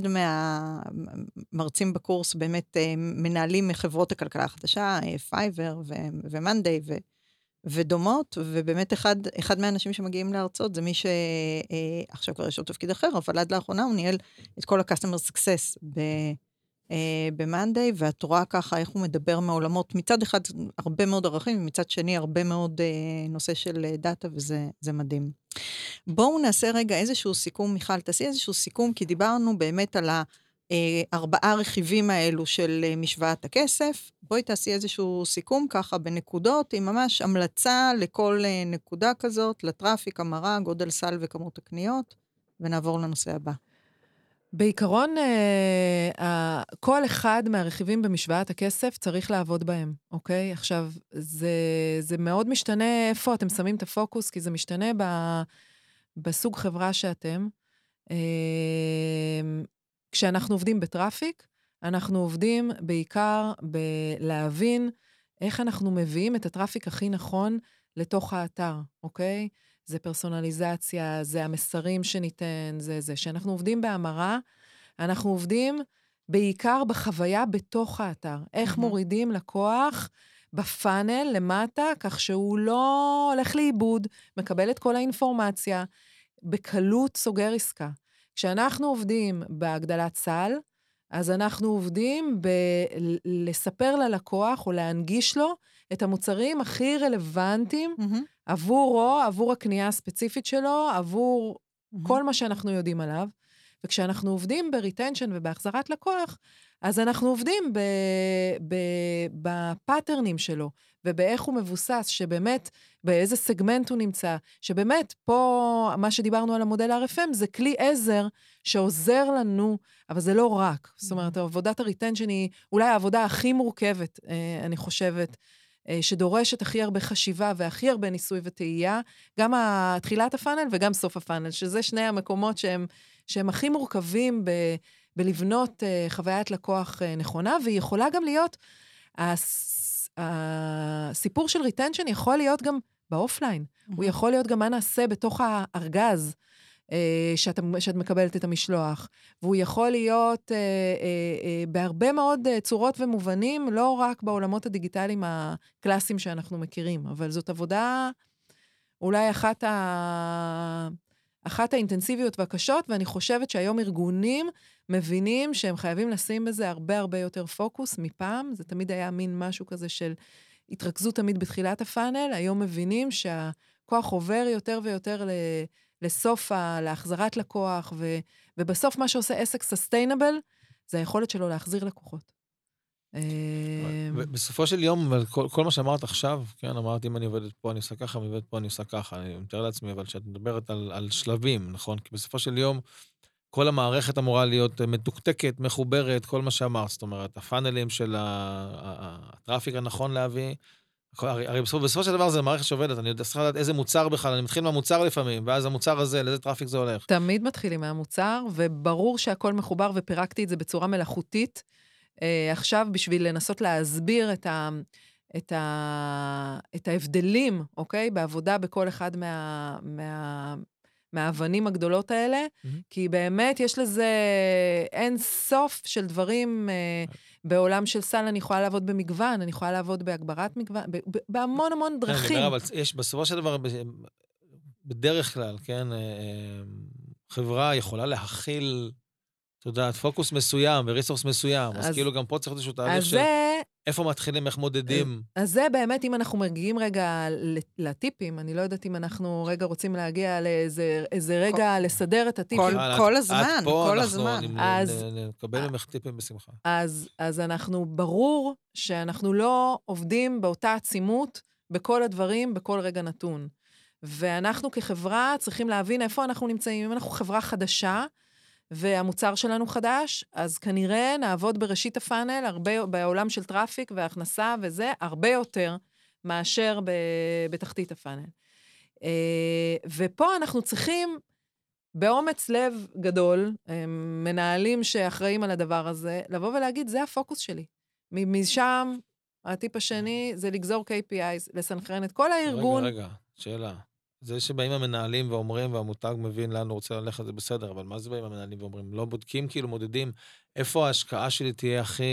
מהמרצים בקורס באמת אה, מנהלים מחברות הכלכלה החדשה, אה, Fiverr ו Monday ודומות, ובאמת אחד, אחד מהאנשים שמגיעים להרצות זה מי שעכשיו כבר יש לו תפקיד אחר, אבל עד לאחרונה הוא ניהל את כל ה-customer success ב... ב-Monday, ואת רואה ככה איך הוא מדבר מעולמות, מצד אחד הרבה מאוד ערכים, ומצד שני הרבה מאוד אה, נושא של אה, דאטה, וזה מדהים. בואו נעשה רגע איזשהו סיכום, מיכל, תעשי איזשהו סיכום, כי דיברנו באמת על הארבעה רכיבים האלו של אה, משוואת הכסף. בואי תעשי איזשהו סיכום ככה בנקודות, עם ממש המלצה לכל אה, נקודה כזאת, ל traffic, המרה, גודל סל וכמות הקניות, ונעבור לנושא הבא. בעיקרון, אה, כל אחד מהרכיבים במשוואת הכסף צריך לעבוד בהם, אוקיי? עכשיו, זה, זה מאוד משתנה איפה אתם שמים את הפוקוס, כי זה משתנה ב, בסוג חברה שאתם. אה, כשאנחנו עובדים בטראפיק, אנחנו עובדים בעיקר בלהבין איך אנחנו מביאים את הטראפיק הכי נכון לתוך האתר, אוקיי? זה פרסונליזציה, זה המסרים שניתן, זה זה. כשאנחנו עובדים בהמרה, אנחנו עובדים בעיקר בחוויה בתוך האתר. איך מהמם. מורידים לקוח בפאנל למטה, כך שהוא לא הולך לאיבוד, מקבל את כל האינפורמציה, בקלות סוגר עסקה. כשאנחנו עובדים בהגדלת סל, אז אנחנו עובדים בלספר ללקוח או להנגיש לו את המוצרים הכי רלוונטיים מהמם, עבורו, עבור הקנייה הספציפית שלו, עבור מהמם. כל מה שאנחנו יודעים עליו. וכשאנחנו עובדים ב retention ובהחזרת לקוח, אז אנחנו עובדים ב, ב, בפאטרנים שלו, ובאיך הוא מבוסס, שבאמת, באיזה סגמנט הוא נמצא, שבאמת, פה, מה שדיברנו על המודל RFM, זה כלי עזר שעוזר לנו, אבל זה לא רק. זאת אומרת, עבודת ה retention היא אולי העבודה הכי מורכבת, אה, אני חושבת, שדורשת הכי הרבה חשיבה והכי הרבה ניסוי וטעייה, גם תחילת ה funnel וגם סוף ה funnel, שזה שני המקומות שהם, שהם הכי מורכבים ב, בלבנות אה, חוויית לקוח אה, נכונה, והיא יכולה גם להיות, הס, הסיפור של retention יכול להיות גם באופליין. הוא יכול להיות גם מה נעשה בתוך הארגז. אה, שאת, שאת מקבלת את המשלוח, והוא יכול להיות אה, אה, אה, בהרבה מאוד אה, צורות ומובנים, לא רק בעולמות הדיגיטליים הקלאסיים שאנחנו מכירים, אבל זאת עבודה אולי אחת, ה... אחת האינטנסיביות והקשות, ואני חושבת שהיום ארגונים מבינים שהם חייבים לשים בזה הרבה הרבה יותר פוקוס מפעם. זה תמיד היה מין משהו כזה של התרכזות תמיד בתחילת הפאנל, היום מבינים שהכוח עובר יותר ויותר ל... לסוף, ה... להחזרת לקוח, ו... ובסוף מה שעושה עסק סוסטיינבל, זה היכולת שלו להחזיר לקוחות. אה, בסופו של יום, כל, כל מה שאמרת עכשיו, כן, אמרת, אם אני עובדת פה, אני עושה ככה, אם אני עובדת פה, אני עושה ככה. אני מתאר לעצמי, אבל כשאת מדברת על, על שלבים, נכון? כי בסופו של יום, כל המערכת אמורה להיות מתוקתקת, מחוברת, כל מה שאמרת. זאת אומרת, הפאנלים של הטראפיק הנכון להביא. הרי, בסופו, בסופו של דבר זה מערכת שעובדת, אני צריך לדעת איזה מוצר בכלל, אני מתחיל מהמוצר לפעמים, ואז המוצר הזה, לאיזה traffic זה הולך. תמיד מתחילים מהמוצר, וברור שהכל מחובר, ופירקתי את זה בצורה מלאכותית. אה, עכשיו, בשביל לנסות להסביר את, ה, את, ה, את ההבדלים, אוקיי? בעבודה בכל אחד מה, מה, מהאבנים הגדולות האלה, מהמם. כי באמת יש לזה אין סוף של דברים. אה, בעולם של סל אני יכולה לעבוד במגוון, אני יכולה לעבוד בהגברת מגוון, בהמון המון כן, דרכים. אומר, אבל יש, בסופו של דבר, בדרך כלל, כן, אה, אה, חברה יכולה להכיל, את יודעת, פוקוס מסוים וריסורס מסוים, אז, אז- כאילו גם פה צריך איזשהו תהליך אז של זה, איפה מתחילים, איך מודדים. אז זה באמת, אם אנחנו מגיעים רגע לטיפים, אני לא יודעת אם אנחנו רגע רוצים להגיע לאיזה איזה רגע לסדר את הטיפים. כל- כל את- הזמן, כל אנחנו- הזמן. אני- אז- נקבל ממך טיפים בשמחה. אז, אז אנחנו, ברור שאנחנו לא עובדים באותה עצימות בכל הדברים, בכל רגע נתון. ואנחנו כחברה צריכים להבין איפה אנחנו נמצאים. אם אנחנו חברה חדשה, והמוצר שלנו חדש, אז כנראה נעבוד בראשית ה funnel, הרבה, בעולם של traffic והכנסה וזה, הרבה יותר מאשר ב, בתחתית ה funnel. אה, ופה אנחנו צריכים, באומץ לב גדול, אה, מנהלים שאחראים על הדבר הזה, לבוא ולהגיד, זה הפוקוס שלי. משם, הטיפ השני זה לגזור KPIs, לסנכרן את כל הארגון. רגע, רגע, שאלה. זה שבאים המנהלים ואומרים, והמותג מבין לאן הוא רוצה ללכת, זה בסדר, אבל מה זה באים המנהלים ואומרים? לא בודקים, כאילו מודדים איפה ההשקעה שלי תהיה הכי...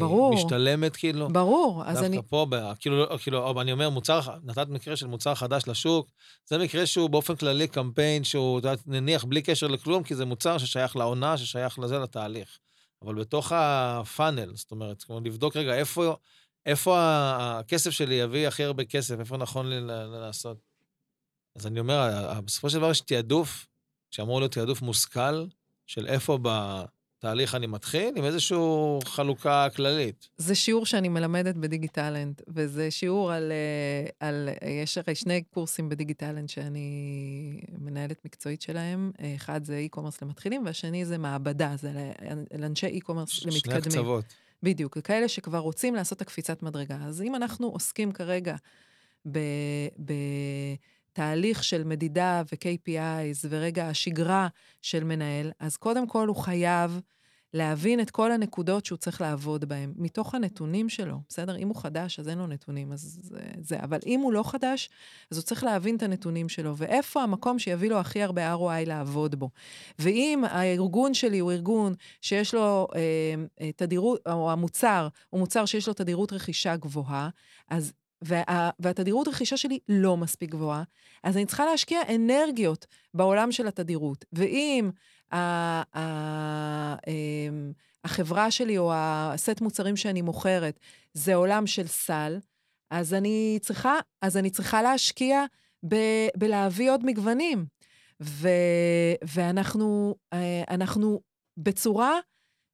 ברור. משתלמת, כאילו? ברור, אז דווקא אני... פה, ב- כאילו, לא- כאילו, אני אומר, מוצר, נתת מקרה של מוצר חדש לשוק, זה מקרה שהוא באופן כללי קמפיין שהוא, את יודעת, נניח בלי קשר לכלום, כי זה מוצר ששייך לעונה, ששייך לזה, לתהליך. אבל בתוך הפאנל, זאת אומרת, כמו לבדוק רגע, איפה, איפה הכסף שלי יביא הכי הרבה כסף, איפה נכון לי לעשות. אז אני אומר, בסופו של דבר יש תעדוף, שאמור להיות תעדוף מושכל, של איפה בתהליך אני מתחיל, עם איזושהי חלוקה כללית. זה שיעור שאני מלמדת בדיגיטלנט, וזה שיעור על, אה, על... יש הרי שני קורסים בדיגיטלנט שאני מנהלת מקצועית שלהם. אחד זה e-commerce למתחילים, והשני זה מעבדה, זה לאנשי e-commerce שני למתקדמים. הקצוות. בדיוק, לכאלה שכבר רוצים לעשות את הקפיצת מדרגה. אז אם אנחנו עוסקים כרגע ב- בתהליך של מדידה ו-KPIs ורגע השגרה של מנהל, אז קודם כל הוא חייב להבין את כל הנקודות שהוא צריך לעבוד בהן, מתוך הנתונים שלו, בסדר? אם הוא חדש, אז אין לו נתונים, אז זה, זה. אבל אם הוא לא חדש, אז הוא צריך להבין את הנתונים שלו, ואיפה המקום שיביא לו הכי הרבה ROI לעבוד בו. ואם הארגון שלי הוא ארגון שיש לו אה, אה, תדירות, או המוצר הוא מוצר שיש לו תדירות רכישה גבוהה, אז וה, והתדירות רכישה שלי לא מספיק גבוהה, אז אני צריכה להשקיע אנרגיות בעולם של התדירות. ואם ה, ה, אמ, החברה שלי או הסט מוצרים שאני מוכרת זה עולם של סל, אז אני צריכה, אז אני צריכה להשקיע ב, בלהביא עוד מגוונים. ו, ואנחנו אה, אנחנו בצורה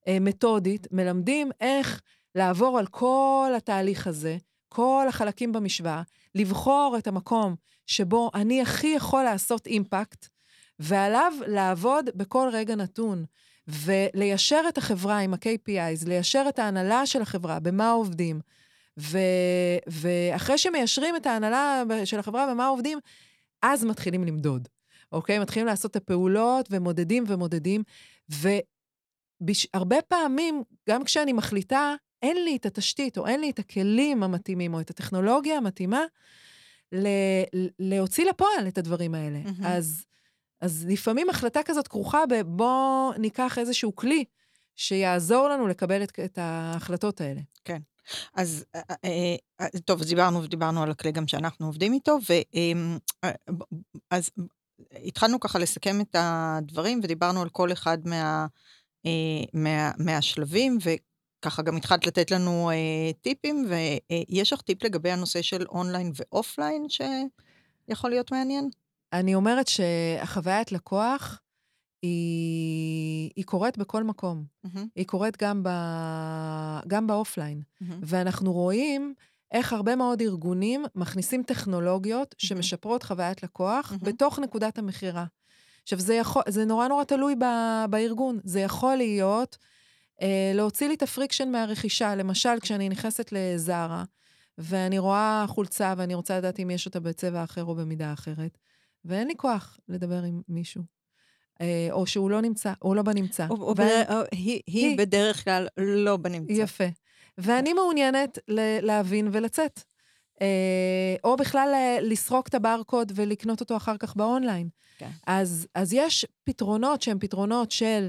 אה, מתודית מלמדים איך לעבור על כל התהליך הזה, כל החלקים במשוואה, לבחור את המקום שבו אני הכי יכול לעשות אימפקט, ועליו לעבוד בכל רגע נתון, וליישר את החברה עם ה-KPIs, ליישר את ההנהלה של החברה, במה עובדים. ו- ואחרי שמיישרים את ההנהלה של החברה במה עובדים, אז מתחילים למדוד, אוקיי? מתחילים לעשות את הפעולות ומודדים ומודדים, והרבה פעמים, גם כשאני מחליטה אין לי את התשתית, או אין לי את הכלים המתאימים, או את הטכנולוגיה המתאימה, ל- להוציא לפועל את הדברים האלה. Mm-hmm. אז, אז לפעמים החלטה כזאת כרוכה בבוא ניקח איזשהו כלי שיעזור לנו לקבל את, את ההחלטות האלה. כן. אז אה, אה, אה, טוב, אז דיברנו ודיברנו על הכלי גם שאנחנו עובדים איתו, ואז התחלנו ככה לסכם את הדברים, ודיברנו על כל אחד מה, מה, מהשלבים, ככה גם התחלת לתת לנו אה, טיפים, ויש לך טיפ לגבי הנושא של אונליין ואופליין שיכול להיות מעניין? אני אומרת שהחוויית לקוח היא, היא קורית בכל מקום. Mm-hmm. היא קורית גם, ב, גם באופליין. Mm-hmm. ואנחנו רואים איך הרבה מאוד ארגונים מכניסים טכנולוגיות mm-hmm. שמשפרות חוויית לקוח mm-hmm. בתוך נקודת המכירה. עכשיו, זה, יכול, זה נורא נורא תלוי ב, בארגון. זה יכול להיות אה, להוציא לי את ה friction מהרכישה. למשל, כשאני נכנסת ל Zara, ואני רואה חולצה ואני רוצה לדעת אם יש אותה בצבע אחר או במידה אחרת, ואין לי כוח לדבר עם מישהו. אה, או שהוא לא נמצא, או לא בנמצא. או, או, ואני, או היא, היא, היא בדרך כלל לא בנמצא. יפה. ואני מעוניינת להבין ולצאת. אה, או בכלל אה, לסרוק את הברקוד ולקנות אותו אחר כך באונליין. כן. אז, אז יש פתרונות שהם פתרונות של אה,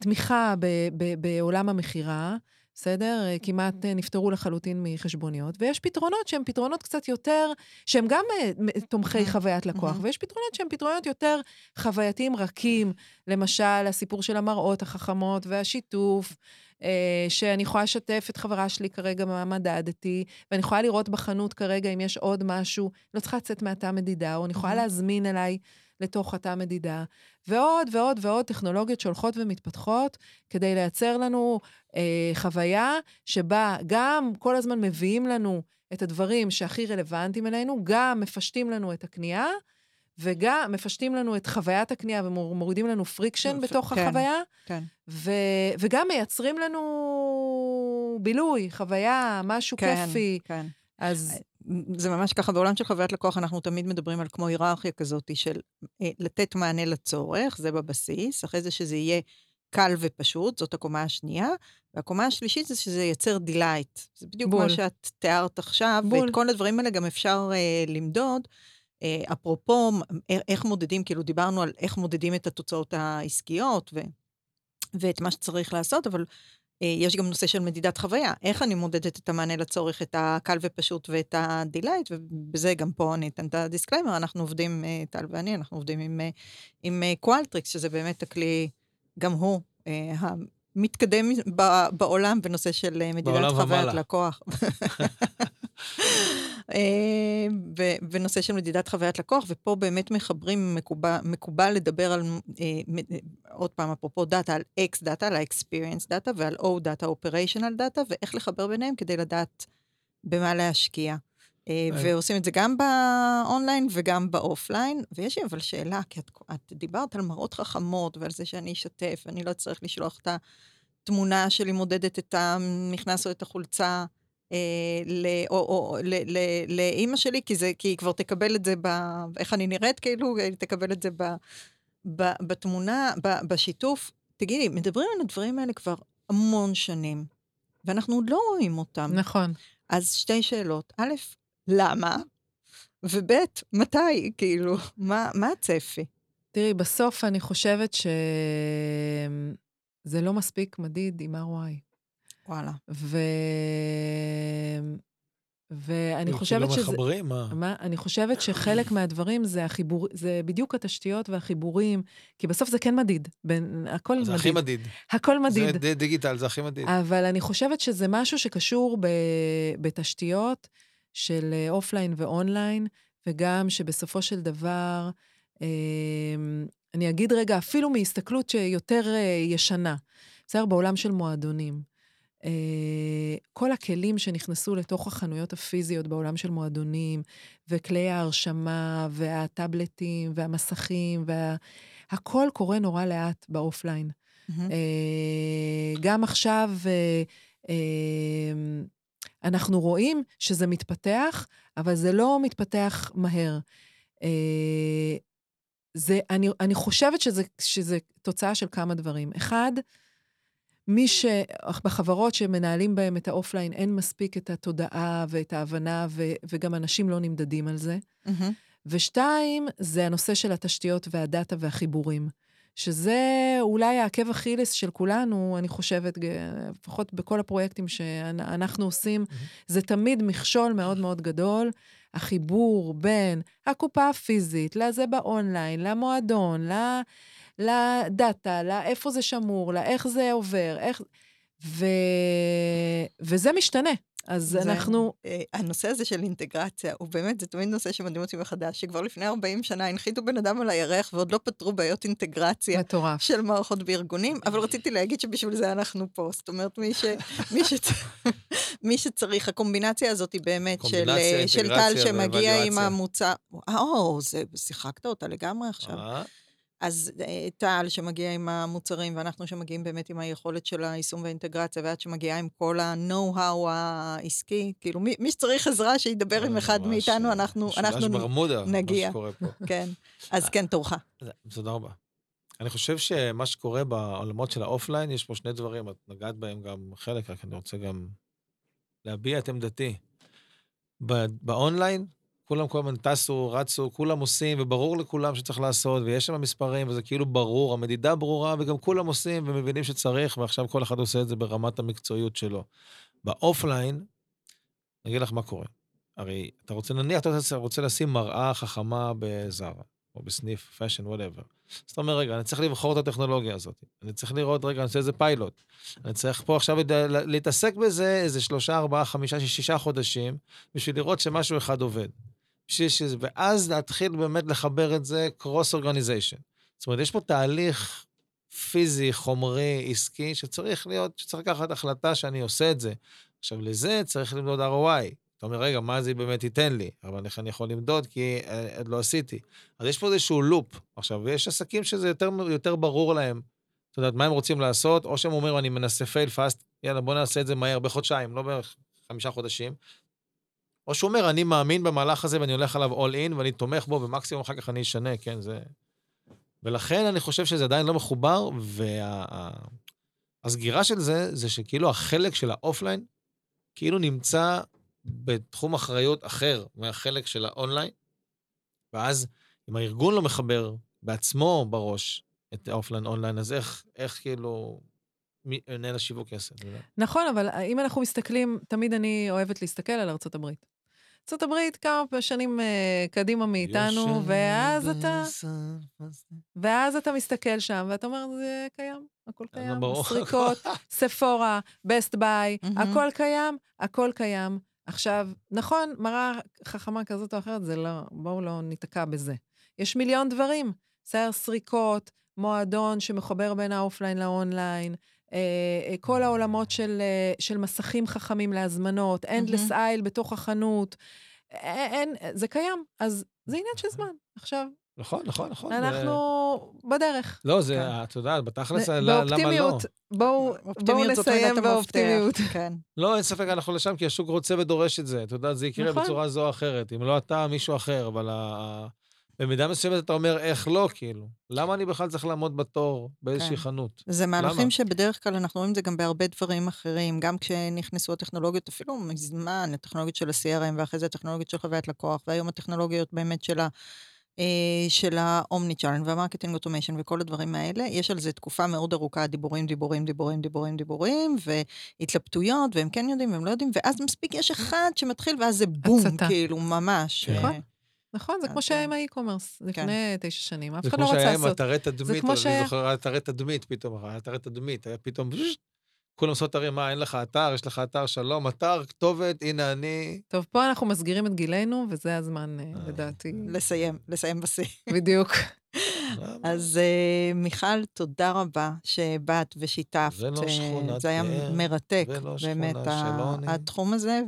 תמיכה ב, ב, בעולם המכירה, בסדר? אה, כמעט אה, נפטרו לחלוטין מחשבוניות, ויש פתרונות שהם פתרונות קצת יותר, שהם גם אה, תומכי חוויית לקוח, ויש פתרונות שהם פתרונות יותר חווייתיים רכים, למשל, הסיפור של המראות החכמות והשיתוף. שאני יכולה לשתף את חברה שלי כרגע מה מדדתי, ואני יכולה לראות בחנות כרגע אם יש עוד משהו, לא צריכה לצאת מהתא מדידה, או אני יכולה להזמין אליי לתוך התא מדידה, ועוד ועוד ועוד טכנולוגיות שהולכות ומתפתחות כדי לייצר לנו אה, חוויה שבה גם כל הזמן מביאים לנו את הדברים שהכי רלוונטיים אלינו, גם מפשטים לנו את הקנייה, וגם מפשטים לנו את חוויית הקנייה ומורידים לנו friction בתוך כן, החוויה, כן. ו, וגם מייצרים לנו בילוי, חוויה, משהו כן, כיפי. כן. אז זה ממש ככה, בעולם של חוויית לקוח אנחנו תמיד מדברים על כמו היררכיה כזאת של אה, לתת מענה לצורך, זה בבסיס, אחרי זה שזה יהיה קל ופשוט, זאת הקומה השנייה, והקומה השלישית זה שזה ייצר delight. זה בדיוק בול. מה שאת תיארת עכשיו, בול. ואת כל הדברים האלה גם אפשר אה, למדוד. אה, אפרופו, איך מודדים, כאילו דיברנו על איך מודדים את התוצאות העסקיות ו, ואת מה שצריך לעשות, אבל יש גם נושא של מדידת חוויה. איך אני מודדת את המענה לצורך, את הקל ופשוט ואת ה delight, ובזה גם פה אני אתן את ה disclaimer, אנחנו עובדים, אה, טל ואני, אנחנו עובדים עם, אה, עם Qualtrics, שזה באמת הכלי, גם הוא, המתקדם בעולם בנושא של מדידת חוויית לקוח. [LAUGHS] בנושא של מדידת חוויית לקוח, ופה באמת מחברים, מקובל, מקובל לדבר על, אה, עוד פעם, אפרופו דאטה, על X data, על ה- experience data, ועל O data, operational data, ואיך לחבר ביניהם כדי לדעת במה להשקיע. אה, ועושים את זה גם באונליין וגם באופליין. ויש לי אבל שאלה, כי את, את דיברת על מראות חכמות ועל זה שאני אשתף, ואני לא אצטרך לשלוח את התמונה שלי מודדת את המכנס או את החולצה. אה, ל, או, או, ל, ל, לאימא שלי, כי, זה, כי היא כבר תקבל את זה, ב, איך אני נראית, כאילו, היא תקבל את זה ב, ב, בתמונה, ב, בשיתוף. תגידי, מדברים על הדברים האלה כבר המון שנים, ואנחנו עוד לא רואים אותם. נכון. אז שתי שאלות. א', למה? וב', מתי? כאילו, מה, מה הצפי? תראי, בסוף אני חושבת שזה לא מספיק מדיד עם ROI. וואלה. ו... ואני כאילו, חושבת לא שזה... מחברים, מה? מה? אני חושבת שחלק מהדברים זה החיבור, זה בדיוק התשתיות והחיבורים, כי בסוף זה כן מדיד. בין, הכל זה מדיד. הכי מדיד. הכל מדיד. זה דיגיטל, זה הכי מדיד. אבל אני חושבת שזה משהו שקשור ב, בתשתיות של אה, אופליין ואונליין, וגם שבסופו של דבר, אה, אני אגיד רגע, אפילו מהסתכלות שיותר אה, ישנה, בסדר? בעולם של מועדונים. אה, כל הכלים שנכנסו לתוך החנויות הפיזיות בעולם של מועדונים, וכלי ההרשמה, והטאבלטים, והמסכים, וה... הכל קורה נורא לאט באופליין. אה, גם עכשיו אה, אנחנו רואים שזה מתפתח, אבל זה לא מתפתח מהר. זה, אני, אני חושבת שזה, שזה תוצאה של כמה דברים. אחד, מי ש... בחברות שמנהלים בהם את האופליין, אין מספיק את התודעה ואת ההבנה, ו, וגם אנשים לא נמדדים על זה. מהמם. ושתיים, זה הנושא של התשתיות והדאטה והחיבורים. שזה אולי העקב אכילס של כולנו, אני חושבת, לפחות בכל הפרויקטים שאנחנו עושים, זה תמיד מכשול מאוד מאוד גדול. החיבור בין הקופה הפיזית, לזה באונליין, למועדון, ל- לדאטה, לאיפה זה שמור, לאיך זה עובר, איך... ו... וזה משתנה. אז זה- אנחנו... אה, הנושא הזה של אינטגרציה, הוא באמת, זה תמיד נושא שמדהים אותי מחדש, שכבר לפני 40 שנה הנחיתו בן אדם על הירח ועוד לא פתרו בעיות אינטגרציה. מטורף. של מערכות בארגונים, אבל רציתי להגיד שבשביל זה אנחנו פה. זאת אומרת, מי, ש, [LAUGHS] מי, שצ... מי שצריך, הקומבינציה הזאת היא באמת של, אה, של טל שמגיע עם. המוצר. או, זה, שיחקת אותה לגמרי עכשיו. אז אה, טל שמגיע עם המוצרים, ואנחנו שמגיעים באמת עם היכולת של היישום והאינטגרציה, ואת שמגיעה עם כל ה-know-how העסקי, כאילו, מי, מי שצריך עזרה, שידבר עם אה, אחד ממש, מאיתנו, אה, אנחנו, אנחנו ברמודה, נגיע. מה שקורה פה. [LAUGHS] כן. אז כן, תורך. תודה רבה. אני חושב שמה שקורה בעולמות של האופליין, יש פה שני דברים, את נגעת בהם גם חלק, רק אני רוצה גם להביע את עמדתי. באונליין, כולם כל הזמן טסו, רצו, כולם עושים, וברור לכולם שצריך לעשות, ויש שם מספרים, וזה כאילו ברור, המדידה ברורה, וגם כולם עושים ומבינים שצריך, ועכשיו כל אחד עושה את זה ברמת המקצועיות שלו. באופליין, אני אגיד לך מה קורה. הרי אתה רוצה, נניח אתה רוצה- לשים מראה חכמה ב Zara, או בסניף, fashion, whatever. אז אתה אומר, רגע, אני צריך לבחור את הטכנולוגיה הזאת. אני צריך לראות, רגע, אני עושה איזה פיילוט. אני צריך פה עכשיו להתעסק בזה איזה שלושה, ארבעה, חמישה, שישה חודשים, בשביל לראות שמשהו אחד עובד. בשביל שזה, ואז להתחיל באמת לחבר את זה קרוס אורגניזיישן. זאת אומרת, יש פה תהליך פיזי, חומרי, עסקי, שצריך להיות, שצריך לקחת החלטה שאני עושה את זה. עכשיו, לזה צריך למדוד ROI. אתה אומר, רגע, מה זה באמת ייתן לי? אבל איך אני יכול למדוד? כי אה, עוד לא עשיתי. אז יש פה איזשהו לופ. עכשיו, יש עסקים שזה יותר, יותר ברור להם, אתה יודעת, מה הם רוצים לעשות, או שהם אומרים, אני מנסה fail fast, יאללה, בוא נעשה את זה מהר, בחודשיים, לא בערך חמישה חודשים. או שהוא אומר, אני מאמין במהלך הזה ואני הולך עליו all in, ואני תומך בו, ומקסימום אחר כך אני אשנה, כן, זה... ולכן אני חושב שזה עדיין לא מחובר, והסגירה של זה, זה שכאילו החלק של האופליין, כאילו נמצא בתחום אחריות אחר מהחלק של האונליין, ואז אם הארגון לא מחבר בעצמו בראש את האופליין אונליין, אז איך, איך כאילו מנהל השיווק יעשה את זה? נכון, אבל אם אנחנו מסתכלים, תמיד אני אוהבת להסתכל על ארצות הברית. ארצות הברית כמה שנים אה, קדימה מאיתנו, ואז אתה, ואז אתה מסתכל שם, ואתה אומר, זה קיים, הכל אה, קיים. ברור. סריקות, Sephora, Best Buy. הכל קיים, הכל קיים. עכשיו, נכון, מראה חכמה כזאת או אחרת, זה לא, בואו לא ניתקע בזה. יש מיליון דברים, בסדר, סריקות, מועדון שמחבר בין האופליין לאונליין, כל העולמות של, אה, של מסכים חכמים להזמנות, endless מהמם. aisle בתוך החנות, אין, זה קיים, אז זה עניין של זמן. עכשיו, נכון, נכון, נכון. אנחנו בדרך. לא, זה, כן. את יודעת, בתכלס, ב- למה לא? באופטימיות, בואו זאת נסיים. באופטימיות. [LAUGHS] כן. לא, אין ספק, אנחנו לשם, כי השוק רוצה ודורש את זה. אתה יודע, זה יקרה נכון. בצורה זו או אחרת. אם לא אתה, מישהו אחר, אבל ה- במידה מסוימת אתה אומר, איך לא, כאילו? למה אני בכלל צריך לעמוד בתור באיזושהי כן. חנות? זה מהלכים למה? שבדרך כלל אנחנו רואים את זה גם בהרבה דברים אחרים, גם כשנכנסו הטכנולוגיות, אפילו מזמן, הטכנולוגיות של ה-CRM, ואחרי זה הטכנולוגיות של חוויית לקוח, והיום הטכנולוגיות באמת של ה... אה, של ה omni-channel וה marketing automation וכל הדברים האלה, יש על זה תקופה מאוד ארוכה, דיבורים, דיבורים, דיבורים, דיבורים, דיבורים, והתלבטויות, והם כן יודעים, והם לא יודעים, ואז מספיק יש אחד שמתחיל, ואז זה בום, הצתה. כאילו, ממש. כן. אה, נכון, זה כמו שהיה אה, עם האי-קומרס לפני תשע שנים. אף זה אחד לא כמו רצה שהיה עם לעשות. אתרי תדמית, כמו אני זוכר, אתרי תדמית, פתאום, אתרי תדמית, היה פתאום, כולם עושים אתרים, מה, אין לך אתר, יש לך אתר, שלום, אתר, כתובת, הנה אני. טוב, פה אנחנו מסגירים את גילנו, וזה הזמן, אה, אה. לדעתי. לסיים, לסיים בשיא. [LAUGHS] בדיוק. אז אה, מיכל, תודה רבה שבאת ושיתפת. זה לא אה, שכונת זה היה מרתק, ולא באמת. התחום הזה,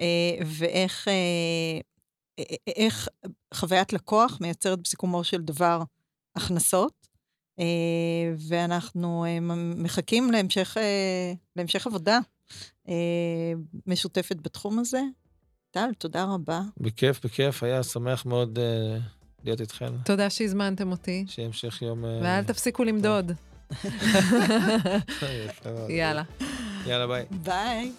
אה, ואיך אה, אה, איך חוויית לקוח מייצרת בסיכומו של דבר הכנסות, אה, ואנחנו אה, מחכים להמשך, אה, להמשך עבודה משותפת בתחום הזה. טל, תודה רבה. בכיף, בכיף, היה שמח מאוד להיות איתכן. תודה שהזמנתם אותי, שיהיה המשך יום... ואל תפסיקו למדוד. [LAUGHS] יאללה. יאללה, ביי. ביי.